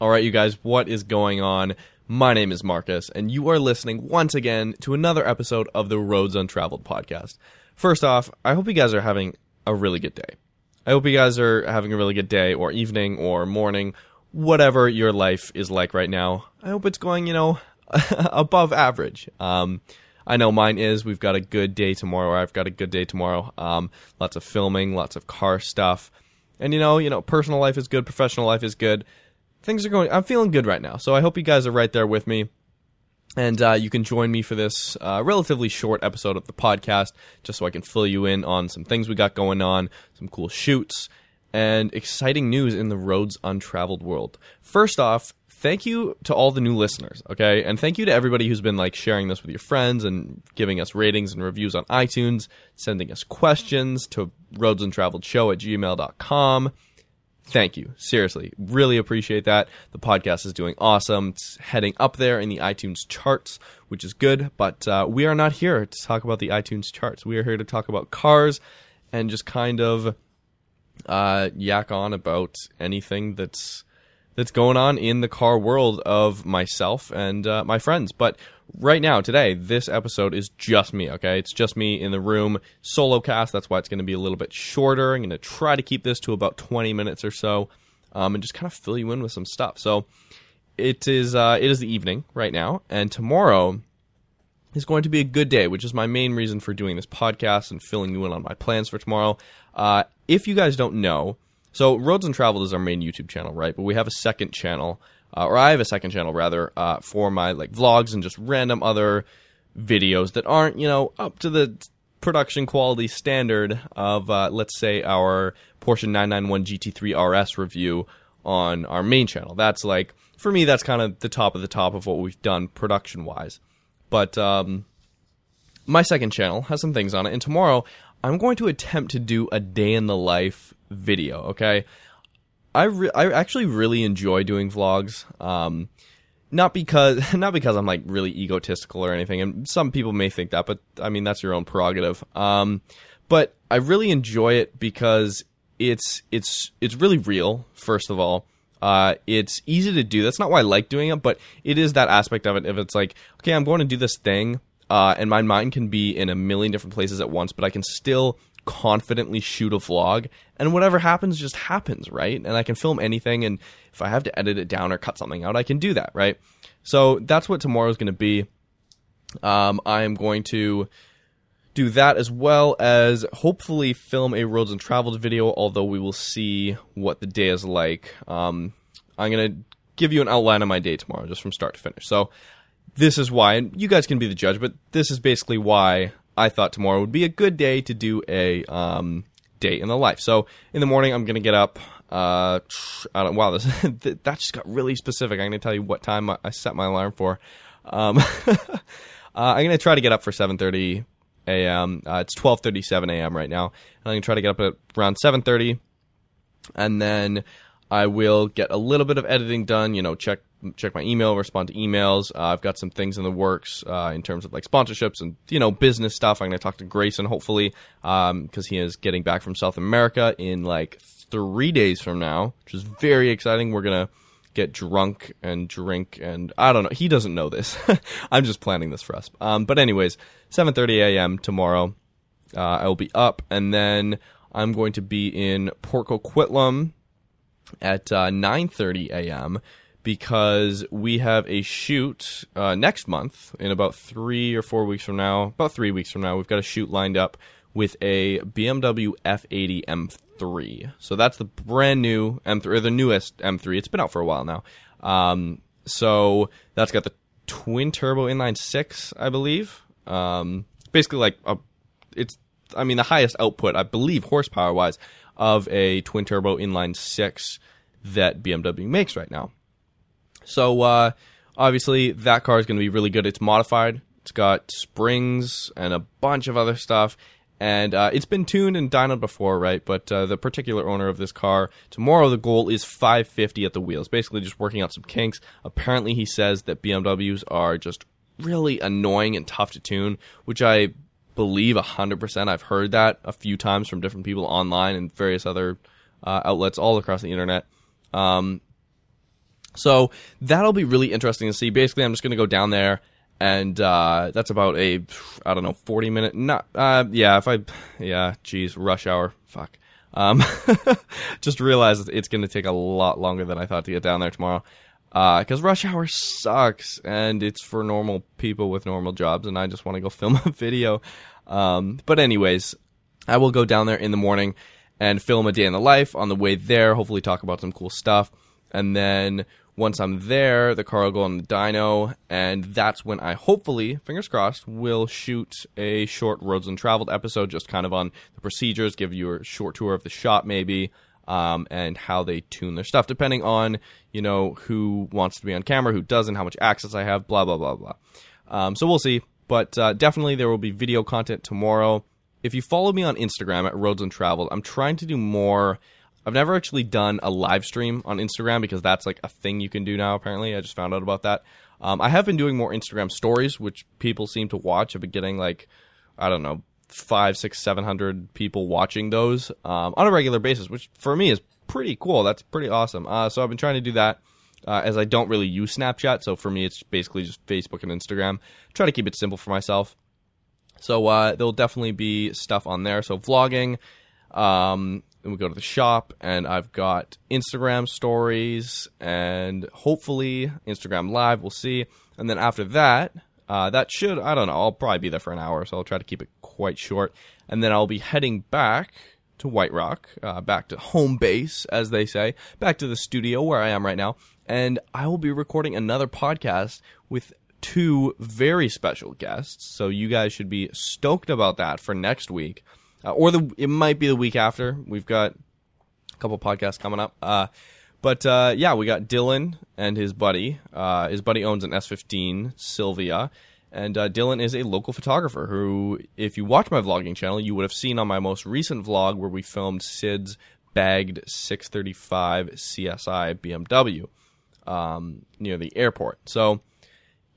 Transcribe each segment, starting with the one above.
All right, you guys, what is going on? My name is Marcus, and you are listening once again to another episode of the Roads Untraveled podcast. First off, I hope you guys are having a really good day. I hope you guys are having a really good day, or evening, or morning, whatever your life is like right now. I hope it's going, you know, above average. Um, I know mine is. We've got a good day tomorrow. I've got a good day tomorrow. Um, lots of filming, lots of car stuff, and you know, you know, personal life is good, professional life is good things are going. I'm feeling good right now. So I hope you guys are right there with me. And uh, you can join me for this uh, relatively short episode of the podcast, just so I can fill you in on some things we got going on, some cool shoots, and exciting news in the roads untraveled world. First off, thank you to all the new listeners, okay? And thank you to everybody who's been like sharing this with your friends and giving us ratings and reviews on iTunes, sending us questions to roadsuntraveled.show at gmail.com thank you. Seriously, really appreciate that. The podcast is doing awesome. It's heading up there in the iTunes charts, which is good. But uh, we are not here to talk about the iTunes charts. We are here to talk about cars and just kind of uh, yak on about anything that's that's going on in the car world of myself and uh, my friends. But right now, today, this episode is just me, okay? It's just me in the room, solo cast. That's why it's going to be a little bit shorter. I'm going to try to keep this to about 20 minutes or so um, and just kind of fill you in with some stuff. So it is, uh, it is the evening right now, and tomorrow is going to be a good day, which is my main reason for doing this podcast and filling you in on my plans for tomorrow. Uh, if you guys don't know, so Roads Untraveled is our main YouTube channel, right? But we have a second channel uh, or I have a second channel rather uh, for my like vlogs and just random other videos that aren't you know up to the production quality standard of uh, let's say our Porsche 991 GT3 RS review on our main channel. That's like for me that's kind of the top of the top of what we've done production wise. But um, my second channel has some things on it, and tomorrow I'm going to attempt to do a day in the life video. Okay, I re- I actually really enjoy doing vlogs. Um, not because not because I'm like really egotistical or anything, and some people may think that, but I mean that's your own prerogative. Um, but I really enjoy it because it's it's it's really real. First of all, uh, it's easy to do. That's not why I like doing it, but it is that aspect of it. If it's like, okay, I'm going to do this thing, uh, and my mind can be in a million different places at once, but I can still confidently shoot a vlog. And whatever happens just happens right? And i can film anything and if i have to edit it down or cut something out i can do that right? So that's what tomorrow is going to be. Um, i am going to do that as well as hopefully film a roads and travels video although we will see what the day is like. Um, i'm going to give you an outline of my day tomorrow just from start to finish. So this is why and you guys can be the judge but this is basically why I thought tomorrow would be a good day to do a um, day in the life. So in the morning, I'm gonna get up. Uh, I don't. Wow, this that just got really specific. I'm gonna tell you what time I set my alarm for. Um, uh, I'm gonna try to get up for 7:30 a.m. Uh, it's 12:37 a.m. right now, and I'm gonna try to get up at around 7:30, and then I will get a little bit of editing done. You know, check check my email, respond to emails. Uh, I've got some things in the works uh, in terms of like sponsorships and you know business stuff. I'm going to talk to Grayson hopefully because um, he is getting back from South America in like three days from now, which is very exciting. We're gonna get drunk and drink and I don't know. He doesn't know this. I'm just planning this for us. Um, but anyways, 7:30 a.m. tomorrow. Uh, I will be up and then I'm going to be in Port Coquitlam at 9:30 uh, a.m because we have a shoot uh, next month in about three or four weeks from now. About three weeks from now, we've got a shoot lined up with a BMW F80 M3. So that's the brand new M3, or the newest M3. It's been out for a while now. Um, so that's got the twin turbo inline six, I believe. Um, basically, like a, it's, I mean, the highest output, I believe, horsepower wise, of a twin turbo inline six that BMW makes right now. So uh, obviously that car is going to be really good. It's modified. It's got springs and a bunch of other stuff. And uh, it's been tuned and dynoed before, right? But uh, the particular owner of this car, tomorrow the goal is 550 at the wheels. Basically, just working out some kinks. Apparently, he says that BMWs are just really annoying and tough to tune, which I believe 100%. I've heard that a few times from different people online and various other uh, outlets all across the internet. Um, So that'll be really interesting to see. Basically, I'm just going to go down there, and uh, that's about a I don't know 40 minute. Not uh, yeah. If I yeah, geez, rush hour. Fuck. Um, just realized it's going to take a lot longer than I thought to get down there tomorrow. Because uh, rush hour sucks, and it's for normal people with normal jobs, and I just want to go film a video. Um, but anyways, I will go down there in the morning and film a day in the life on the way there. Hopefully, talk about some cool stuff, and then once I'm there, the car will go on the dyno, and that's when I hopefully, fingers crossed, will shoot a short Roads and Untraveled episode, just kind of on the procedures, give you a short tour of the shop, maybe, um, and how they tune their stuff, depending on you know who wants to be on camera, who doesn't, how much access I have, blah blah blah blah. Um, so we'll see, but uh, definitely there will be video content tomorrow. If you follow me on Instagram at Roads Untraveled, I'm trying to do more I've never actually done a live stream on Instagram because that's like a thing you can do now. Apparently, I just found out about that. Um, I have been doing more Instagram stories, which people seem to watch. I've been getting like, I don't know, five, six, seven hundred people watching those um, on a regular basis, which for me is pretty cool. That's pretty awesome. Uh, so I've been trying to do that. Uh, as I don't really use Snapchat, so for me it's basically just Facebook and Instagram. Try to keep it simple for myself. So uh, there'll definitely be stuff on there. So vlogging, um, then we go to the shop, and I've got Instagram stories and hopefully Instagram Live. We'll see. And then after that, uh, that should, I don't know, I'll probably be there for an hour, so I'll try to keep it quite short. And then I'll be heading back to White Rock, uh, back to home base, as they say, back to the studio where I am right now. And I will be recording another podcast with two very special guests. So you guys should be stoked about that for next week uh, or the it might be the week after. We've got a couple podcasts coming up. Uh, but uh, yeah, we got Dylan and his buddy. Uh, his buddy owns an S15 Silvia, and uh, Dylan is a local photographer who, if you watch my vlogging channel, you would have seen on my most recent vlog where we filmed Sid's bagged 635 CSI BMW um, near the airport. So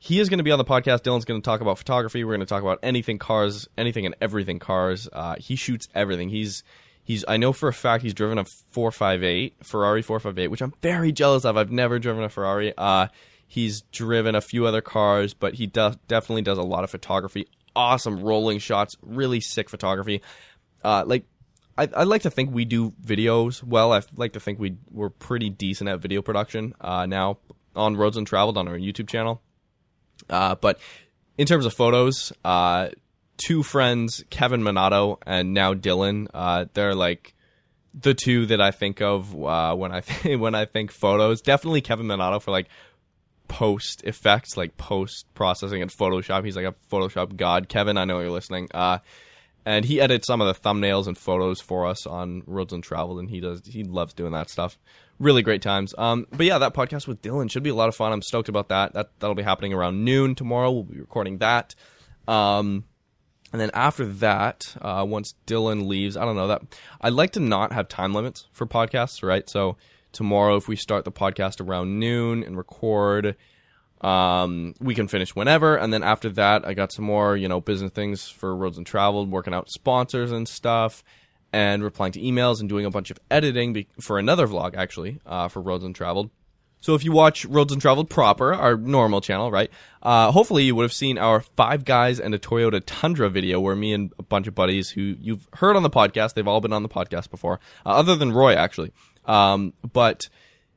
he is going to be on the podcast. Dylan's going to talk about photography. We're going to talk about anything cars, anything and everything cars. Uh, he shoots everything. He's he's I know for a fact he's driven a 458 Ferrari 458, which I'm very jealous of. I've never driven a Ferrari. Uh, he's driven a few other cars, but he definitely does a lot of photography. Awesome rolling shots, really sick photography. Uh, like I, I like to think we do videos well. I like to think we we're pretty decent at video production uh, now on Roads and Untraveled on our YouTube channel. Uh, but in terms of photos, uh, two friends, Kevin Minato and now Dylan, uh, they're like the two that I think of uh, when I th- when I think photos. Definitely Kevin Minato for like post effects, like post processing and Photoshop. He's like a Photoshop god. Kevin, I know you're listening. Uh, and he edits some of the thumbnails and photos for us on Roads Untraveled, and he does he loves doing that stuff really great times. Um, but yeah, that podcast with Dylan should be a lot of fun. I'm stoked about that. That that'll be happening around noon tomorrow. We'll be recording that. Um, and then after that, uh, once Dylan leaves, I don't know that I'd like to not have time limits for podcasts, right? So tomorrow, if we start the podcast around noon and record, um, we can finish whenever. And then after that, I got some more, you know, business things for Roads Untraveled, working out sponsors and stuff and replying to emails and doing a bunch of editing be- for another vlog, actually, uh, for Roads Untraveled. So if you watch Roads Untraveled proper, our normal channel, right? Uh, hopefully you would have seen our five guys and a Toyota Tundra video where me and a bunch of buddies who you've heard on the podcast, they've all been on the podcast before, uh, other than Roy actually. Um, but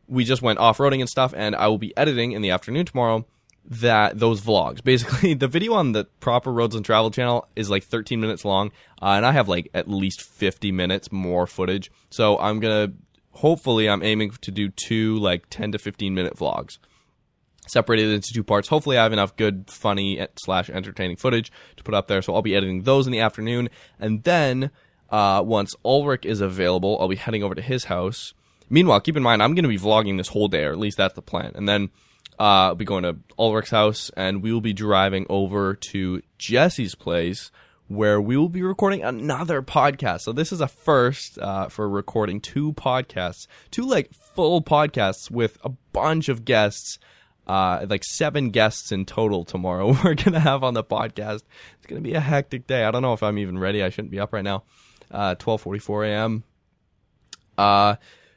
we just went off roading and stuff, and I will be editing in the afternoon tomorrow that those vlogs. Basically, the video on the proper roads untraveled channel is like 13 minutes long, uh, and I have like at least 50 minutes more footage. So I'm gonna hopefully I'm aiming to do two like 10 to 15 minute vlogs separated into two parts. Hopefully, I have enough good, funny slash entertaining footage to put up there. So I'll be editing those in the afternoon, and then uh, once Ulrich is available, I'll be heading over to his house. Meanwhile, keep in mind I'm going to be vlogging this whole day, or at least that's the plan. And then uh, I'll be going to Ulrich's house, and we will be driving over to Jesse's place, where we will be recording another podcast. So this is a first uh, for recording two podcasts, two like full podcasts with a bunch of guests. Uh, like seven guests in total tomorrow. We're gonna have on the podcast. It's gonna be a hectic day. I don't know if I'm even ready. I shouldn't be up right now. Uh, 12:44 a.m. Uh,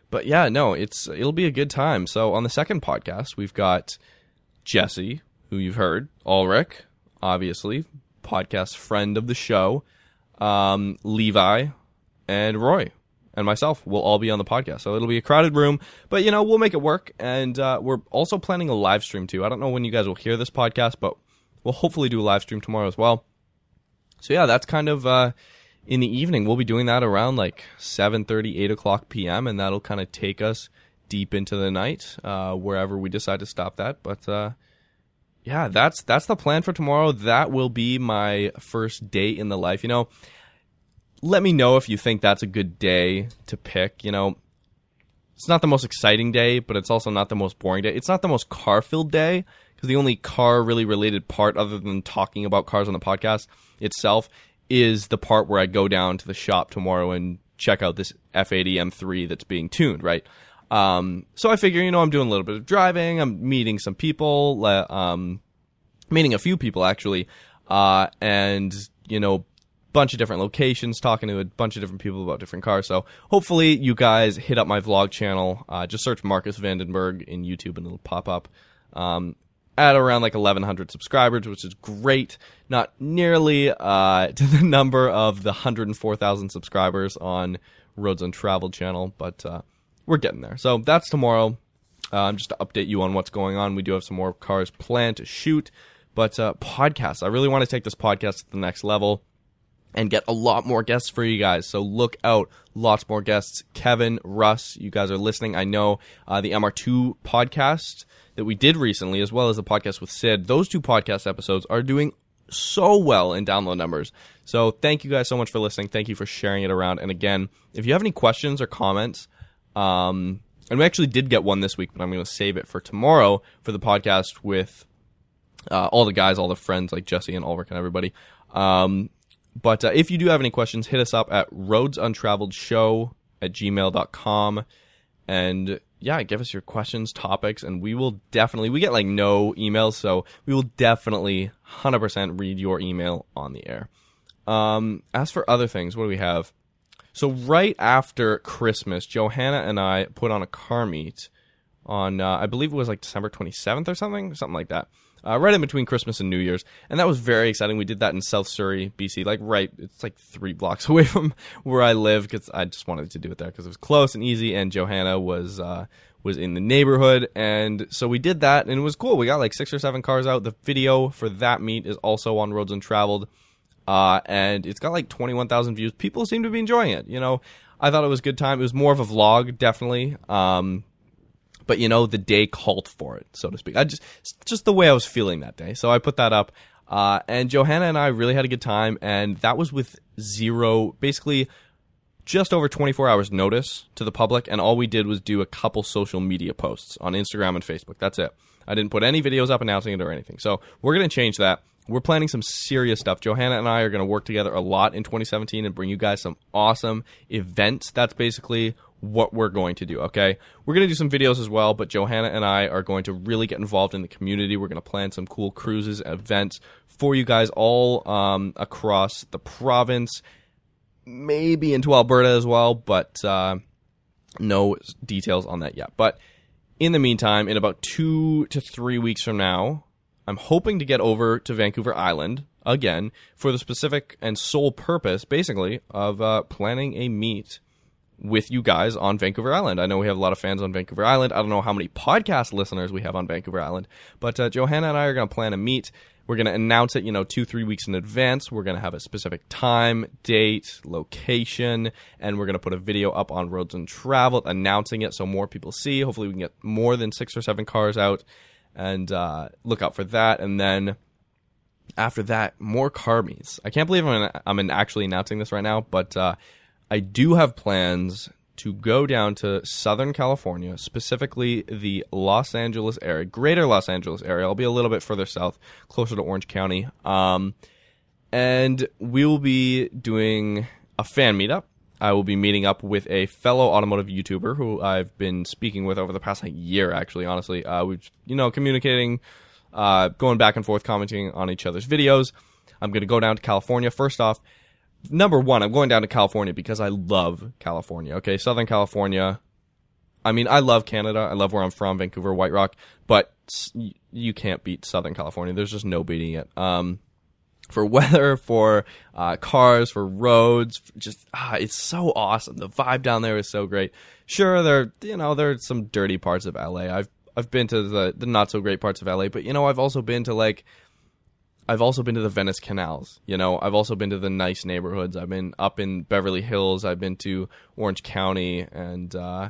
but yeah, no, it's it'll be a good time. So on the second podcast, we've got Jesse, who you've heard, Ulrich, obviously, podcast friend of the show, um, Levi, and Roy, and myself will all be on the podcast. So it'll be a crowded room, but you know we'll make it work. And uh, we're also planning a live stream too. I don't know when you guys will hear this podcast, but we'll hopefully do a live stream tomorrow as well. So yeah, that's kind of uh, in the evening. We'll be doing that around like 7:30, 8 o'clock p.m., and that'll kind of take us deep into the night, uh, wherever we decide to stop that. But uh, yeah, that's that's the plan for tomorrow. That will be my first day in the life. You know, let me know if you think that's a good day to pick. You know, it's not the most exciting day, but it's also not the most boring day. It's not the most car filled day because the only car really related part, other than talking about cars on the podcast itself, is the part where I go down to the shop tomorrow and check out this F80 M3 that's being tuned, right? Um, so I figure, you know, I'm doing a little bit of driving, I'm meeting some people, um, meeting a few people actually, uh, and, you know, bunch of different locations, talking to a bunch of different people about different cars. So hopefully you guys hit up my vlog channel. Uh, just search Marcus Vandenberg in YouTube and it'll pop up. Um, at around like 1100 subscribers which is great. Not nearly uh, to the number of the 104000 subscribers on roads untraveled channel but uh, we're getting there. So that's tomorrow. Um, just to update you on what's going on. We do have some more cars planned to shoot but uh, podcasts. I really want to take this podcast to the next level and get a lot more guests for you guys. So look out, lots more guests. Kevin, Russ, you guys are listening. I know uh, the MR2 podcast that we did recently, as well as the podcast with Sid, those two podcast episodes are doing so well in download numbers. So thank you guys so much for listening. Thank you for sharing it around. And again, if you have any questions or comments, um, and we actually did get one this week, but I'm going to save it for tomorrow for the podcast with uh, all the guys, all the friends like Jesse and Ulrich and everybody. Um, but uh, if you do have any questions, hit us up at roadsuntraveledshow at gmail.com. And yeah, give us your questions, topics, and we will definitely, we get like no emails, so we will definitely 100% read your email on the air. Um, as for other things, what do we have? So right after Christmas, Johanna and I put on a car meet on, uh, I believe it was like December 27th or something, something like that uh, right in between Christmas and New Year's, and that was very exciting. We did that in South Surrey, BC, like right, it's like three blocks away from where I live because I just wanted to do it there because it was close and easy, and Johanna was uh, was in the neighborhood, and so we did that, and it was cool. We got like six or seven cars out. The video for that meet is also on Roads Untraveled, uh, and it's got like twenty one thousand views. People seem to be enjoying it. You know, I thought it was a good time. It was more of a vlog, definitely. Um, but you know the day called for it, so to speak. I just just the way I was feeling that day. So I put that up, uh, and Johanna and I really had a good time, and that was with zero, basically just over 24 hours notice to the public, and all we did was do a couple social media posts on Instagram and Facebook. That's it. I didn't put any videos up announcing it or anything. So we're going to change that. We're planning some serious stuff. Johanna and I are going to work together a lot in 2017 and bring you guys some awesome events. That's basically what we're going to do, okay? We're going to do some videos as well, but Johanna and I are going to really get involved in the community. We're going to plan some cool cruises, events for you guys all um, across the province, maybe into Alberta as well, but uh, no details on that yet. But in the meantime, in about two to three weeks from now, I'm hoping to get over to Vancouver Island again for the specific and sole purpose, basically, of uh, planning a meet with you guys on Vancouver Island. I know we have a lot of fans on Vancouver Island. I don't know how many podcast listeners we have on Vancouver Island, but uh, Johanna and I are going to plan a meet. We're going to announce it, you know, two, three weeks in advance. We're going to have a specific time, date, location, and we're going to put a video up on Roads Untraveled announcing it so more people see. Hopefully, we can get more than six or seven cars out and uh, look out for that. And then after that, more car meets. I can't believe I'm, I'm actually announcing this right now, but uh, I do have plans to go down to Southern California, specifically the Los Angeles area, greater Los Angeles area. I'll be a little bit further south, closer to Orange County. Um, and we will be doing a fan meetup. I will be meeting up with a fellow automotive YouTuber who I've been speaking with over the past like, year, actually, honestly. Uh, we've, you know, communicating, uh, going back and forth, commenting on each other's videos. I'm going to go down to California. First off, number one, I'm going down to California because I love California. Okay, Southern California, I mean, I love Canada. I love where I'm from, Vancouver, White Rock, but you can't beat Southern California. There's just no beating it. Um, for weather, for uh, cars, for roads, just ah, it's so awesome. The vibe down there is so great. Sure, there you know there's some dirty parts of LA. I've I've been to the the not so great parts of LA, but you know I've also been to like I've also been to the Venice canals. You know, I've also been to the nice neighborhoods. I've been up in Beverly Hills. I've been to Orange County, and uh,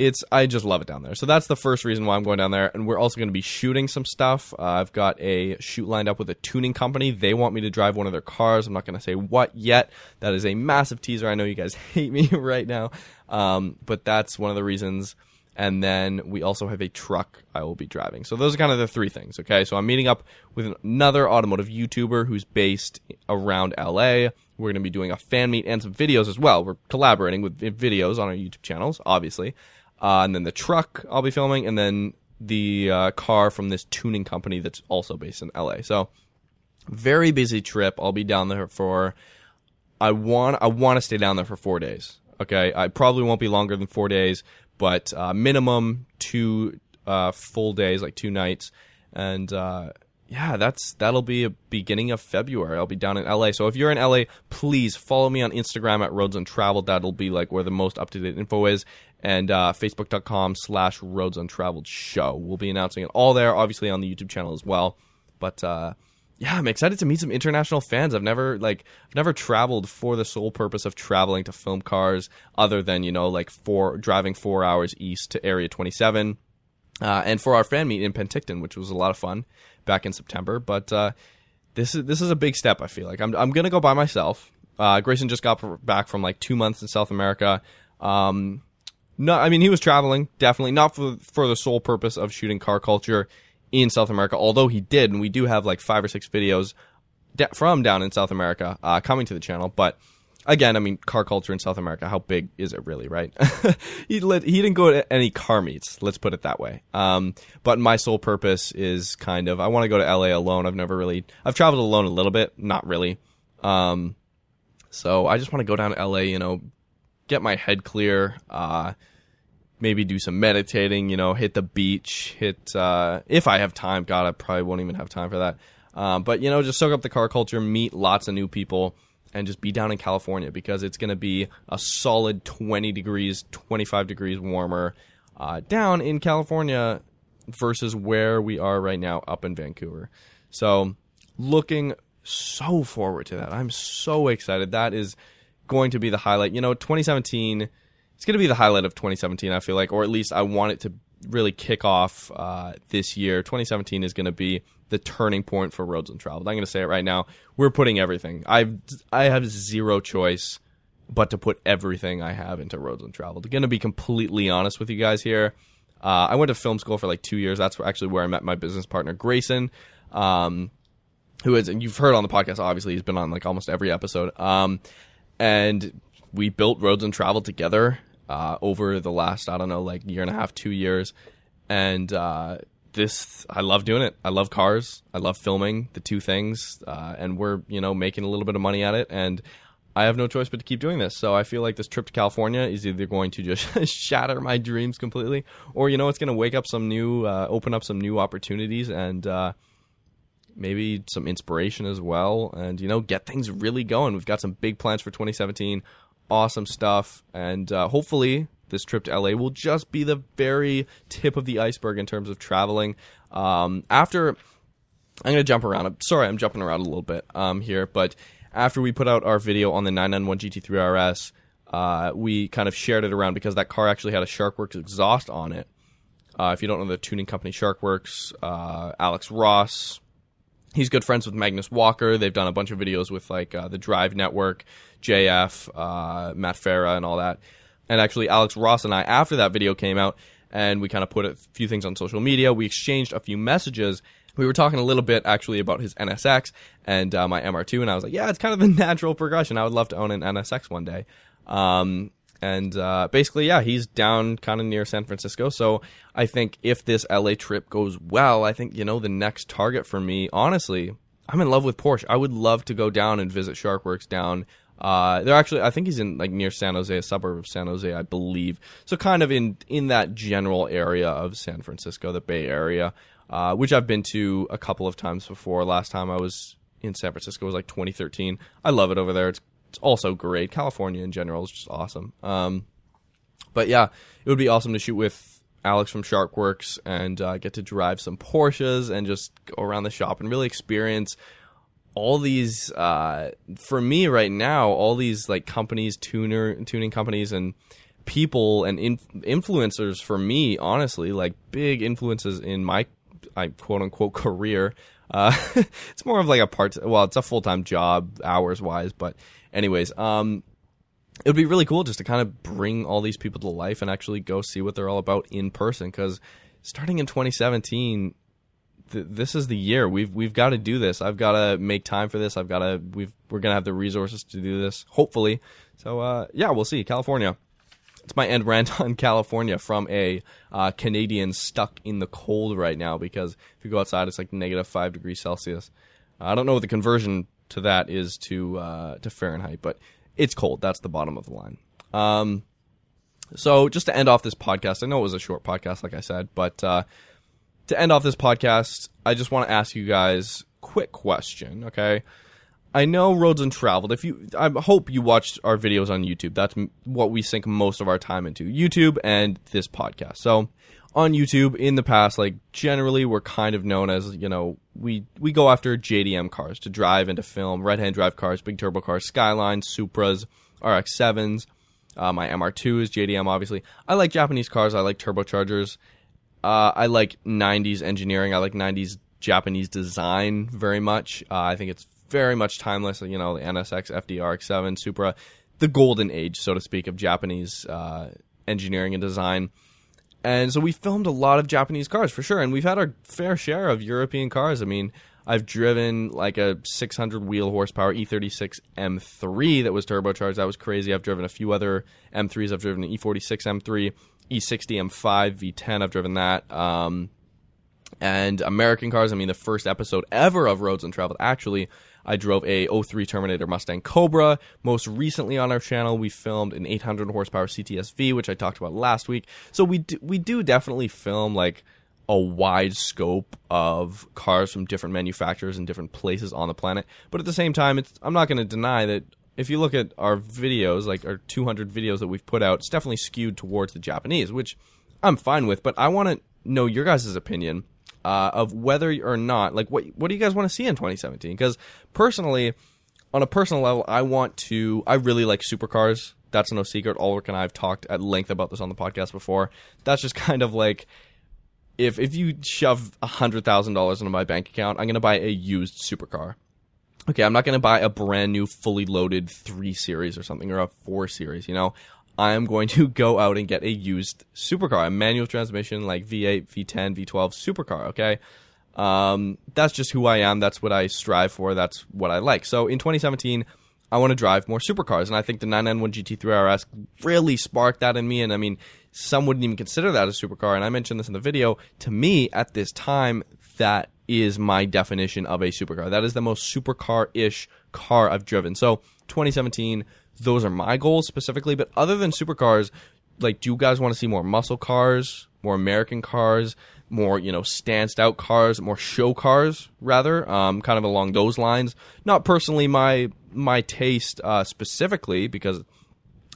it's I just love it down there. So that's the first reason why I'm going down there. And we're also going to be shooting some stuff. Uh, I've got a shoot lined up with a tuning company. They want me to drive one of their cars. I'm not going to say what yet. That is a massive teaser. I know you guys hate me right now, um, but that's one of the reasons and then we also have a truck I will be driving. So those are kind of the three things. Okay, so I'm meeting up with another automotive YouTuber who's based around LA. We're going to be doing a fan meet and some videos as well. We're collaborating with videos on our YouTube channels, obviously. Uh, and then the truck I'll be filming, and then the uh, car from this tuning company that's also based in LA. So very busy trip. I'll be down there for. I want I want to stay down there for four days. Okay, I probably won't be longer than four days but uh, minimum two uh, full days, like two nights, and uh, yeah, that's that'll be a beginning of February. I'll be down in LA. So if you're in LA, please follow me on Instagram at Roads Untraveled. That'll be like where the most up to date info is, and uh, Facebook.com slash Roads Untraveled Show. We'll be announcing it all there, obviously on the YouTube channel as well. But uh, yeah, I'm excited to meet some international fans. I've never like I've never traveled for the sole purpose of traveling to film cars, other than you know like for driving four hours east to Area 27, uh, and for our fan meet in Penticton, which was a lot of fun back in September. But uh, this is this is a big step. I feel like I'm I'm gonna go by myself. Uh, Grayson just got back from like two months in South America. Um, no, I mean he was traveling definitely not for for the sole purpose of shooting car culture in South America, although he did, and we do have like five or six videos from down in South America uh, coming to the channel. But again, I mean, car culture in South America, how big is it really, right? he he didn't go to any car meets, let's put it that way. Um, but my sole purpose is kind of I want to go to LA alone. I've never really I've traveled alone a little bit, not really. Um, so I just want to go down to LA, you know, get my head clear. Uh, maybe do some meditating, you know, hit the beach, hit uh, if I have time. God, I probably won't even have time for that. Um, but you know, just soak up the car culture, meet lots of new people, and just be down in California because it's going to be a solid 20 degrees, 25 degrees warmer uh, down in California versus where we are right now up in Vancouver. So, looking so forward to that. I'm so excited. That is going to be the highlight. You know, 2017 it's going to be the highlight of 2017. I feel like, or at least I want it to really kick off uh, this year. 2017 is going to be the turning point for Roads Untraveled. I'm going to say it right now. We're putting everything. I've I have zero choice but to put everything I have into Roads Untraveled. Going to be completely honest with you guys here. Uh, I went to film school for like two years. That's actually where I met my business partner Grayson, um, who is and you've heard on the podcast. Obviously, he's been on like almost every episode. Um, and we built Roads Untraveled together uh, over the last I don't know like year and a half, two years, and uh, this I love doing it. I love cars. I love filming the two things, uh, and we're you know making a little bit of money at it, and I have no choice but to keep doing this. So I feel like this trip to California is either going to just shatter my dreams completely, or you know it's going to wake up some new, uh, open up some new opportunities, and uh, maybe some inspiration as well, and you know get things really going. We've got some big plans for 2017 awesome stuff. And uh, hopefully, this trip to LA will just be the very tip of the iceberg in terms of traveling. Um, after, I'm going to jump around. I'm sorry, I'm jumping around a little bit um, here, but after we put out our video on the 991 GT3 RS, uh, we kind of shared it around because that car actually had a Sharkwerks exhaust on it. Uh, if you don't know the tuning company Sharkwerks, uh, Alex Ross, he's good friends with Magnus Walker. They've done a bunch of videos with like uh, the Drive Network, JF, uh, Matt Farah, and all that. And actually, Alex Ross and I, after that video came out, and we kind of put a few things on social media, we exchanged a few messages. We were talking a little bit actually about his NSX and uh, my MR2, and I was like, yeah, it's kind of the natural progression. I would love to own an NSX one day. Um, and uh, basically, yeah, he's down kind of near San Francisco. So I think if this LA trip goes well, I think, you know, the next target for me, honestly, I'm in love with Porsche. I would love to go down and visit Sharkwerks down Uh, they're actually, I think he's in like near San Jose, a suburb of San Jose, I believe. So kind of in in that general area of San Francisco, the Bay Area, uh, which I've been to a couple of times before. Last time I was in San Francisco was like 2013. I love it over there. It's it's also great. California in general is just awesome. Um, but yeah, it would be awesome to shoot with Alex from Sharkwerks and uh, get to drive some Porsches and just go around the shop and really experience all these. Uh, for me right now, all these like companies, tuner tuning companies, and people and in- influencers. For me, honestly, like big influences in my I quote unquote career. Uh, it's more of like a part. Well, it's a full time job hours wise, but anyways, um, it would be really cool just to kind of bring all these people to life and actually go see what they're all about in person. Because starting in 2017, th- this is the year we've we've got to do this. I've got to make time for this. I've got to we've we're gonna have the resources to do this. Hopefully, so uh, yeah, we'll see. California. It's my end rant on California from a uh, Canadian stuck in the cold right now because if you go outside, it's like negative five degrees Celsius. I don't know what the conversion to that is to uh, to Fahrenheit, but it's cold. That's the bottom of the line. Um, so just to end off this podcast, I know it was a short podcast, like I said, but uh, to end off this podcast, I just want to ask you guys quick question. Okay, I know roads untraveled. If you, I hope you watched our videos on YouTube. That's what we sink most of our time into YouTube and this podcast. So on YouTube in the past, like generally we're kind of known as, you know, we we go after JDM cars to drive and to film, right hand drive cars, big turbo cars, Skylines, Supras, RX sevens. Uh, my MR2 is JDM, obviously. I like Japanese cars. I like turbochargers. Uh, I like 90s engineering. I like 90s Japanese design very much. Uh, I think it's very much timeless. You know, the NSX, FD, RX7, Supra, the golden age, so to speak, of Japanese uh, engineering and design. And so we filmed a lot of Japanese cars for sure, and we've had our fair share of European cars. I mean, I've driven like a 600 wheel horsepower E36 M3 that was turbocharged. That was crazy. I've driven a few other M3s. I've driven an E46 M3, E60 M5 V10. I've driven that. Um, and American cars. I mean, the first episode ever of Roads Untraveled actually I drove a 03 Terminator Mustang Cobra. Most recently on our channel, we filmed an 800 horsepower CTSV, which I talked about last week. So we do, we do definitely film like a wide scope of cars from different manufacturers and different places on the planet. But at the same time, it's, I'm not going to deny that if you look at our videos, like our 200 videos that we've put out, it's definitely skewed towards the Japanese, which I'm fine with. But I want to know your guys' opinion uh, of whether or not, like, what what do you guys want to see in 2017? Because personally, on a personal level, I want to. I really like supercars. That's no secret. Ulrich and I have talked at length about this on the podcast before. That's just kind of like if if you shove hundred thousand dollars into my bank account, I'm gonna buy a used supercar. Okay, I'm not gonna buy a brand new, fully loaded three series or something or a four series. You know, I am going to go out and get a used supercar, a manual transmission like V8, V10, V12 supercar. Okay. Um, that's just who I am. That's what I strive for. That's what I like. So in 2017, I want to drive more supercars, and I think the 991 GT3 RS really sparked that in me. And I mean, some wouldn't even consider that a supercar. And I mentioned this in the video. To me, at this time, that is my definition of a supercar. That is the most supercar-ish car I've driven. So 2017 those are my goals specifically. But other than supercars, like, do you guys want to see more muscle cars, more American cars, more you know stanced out cars, more show cars rather, um, kind of along those lines? Not personally my my taste uh, specifically because.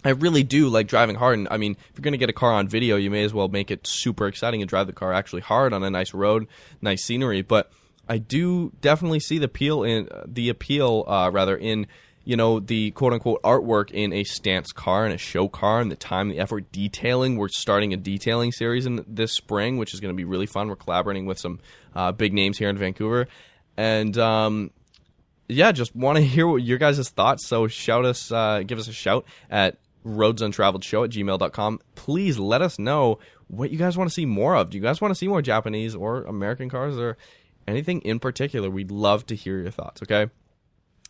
I really do like driving hard, and I mean, if you're going to get a car on video, you may as well make it super exciting and drive the car actually hard on a nice road, nice scenery. But I do definitely see the appeal in the appeal, uh, rather in you know, the quote unquote artwork in a stance car and a show car and the time, the effort, detailing. We're starting a detailing series in this spring, which is going to be really fun. We're collaborating with some uh, big names here in Vancouver. And, um, yeah, just want to hear what your guys' thoughts. So shout us, uh, give us a shout at roadsuntraveledshow at gmail.com. Please let us know what you guys want to see more of. Do you guys want to see more Japanese or American cars or anything in particular? We'd love to hear your thoughts, okay?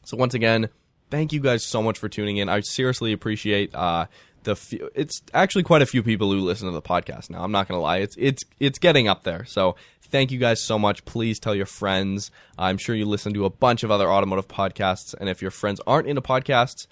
So once again, thank you guys so much for tuning in. I seriously appreciate uh, the. Few, it's actually quite a few people who listen to the podcast now. I'm not gonna lie. It's it's it's getting up there. So thank you guys so much. Please tell your friends. I'm sure you listen to a bunch of other automotive podcasts, and if your friends aren't into podcasts,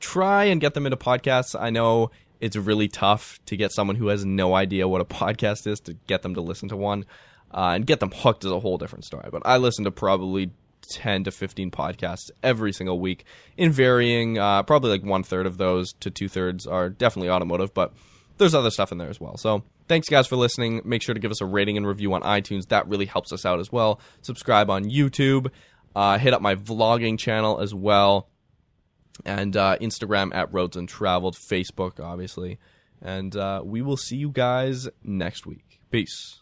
try and get them into podcasts. I know it's really tough to get someone who has no idea what a podcast is to get them to listen to one. Uh, and get them hooked is a whole different story. But I listen to probably 10 to 15 podcasts every single week in varying, uh, probably like one third of those to two thirds are definitely automotive, but there's other stuff in there as well. So thanks guys for listening. Make sure to give us a rating and review on iTunes. That really helps us out as well. Subscribe on YouTube. Uh, hit up my vlogging channel as well. And uh, Instagram at Roads Untraveled Facebook, obviously. And uh, we will see you guys next week. Peace.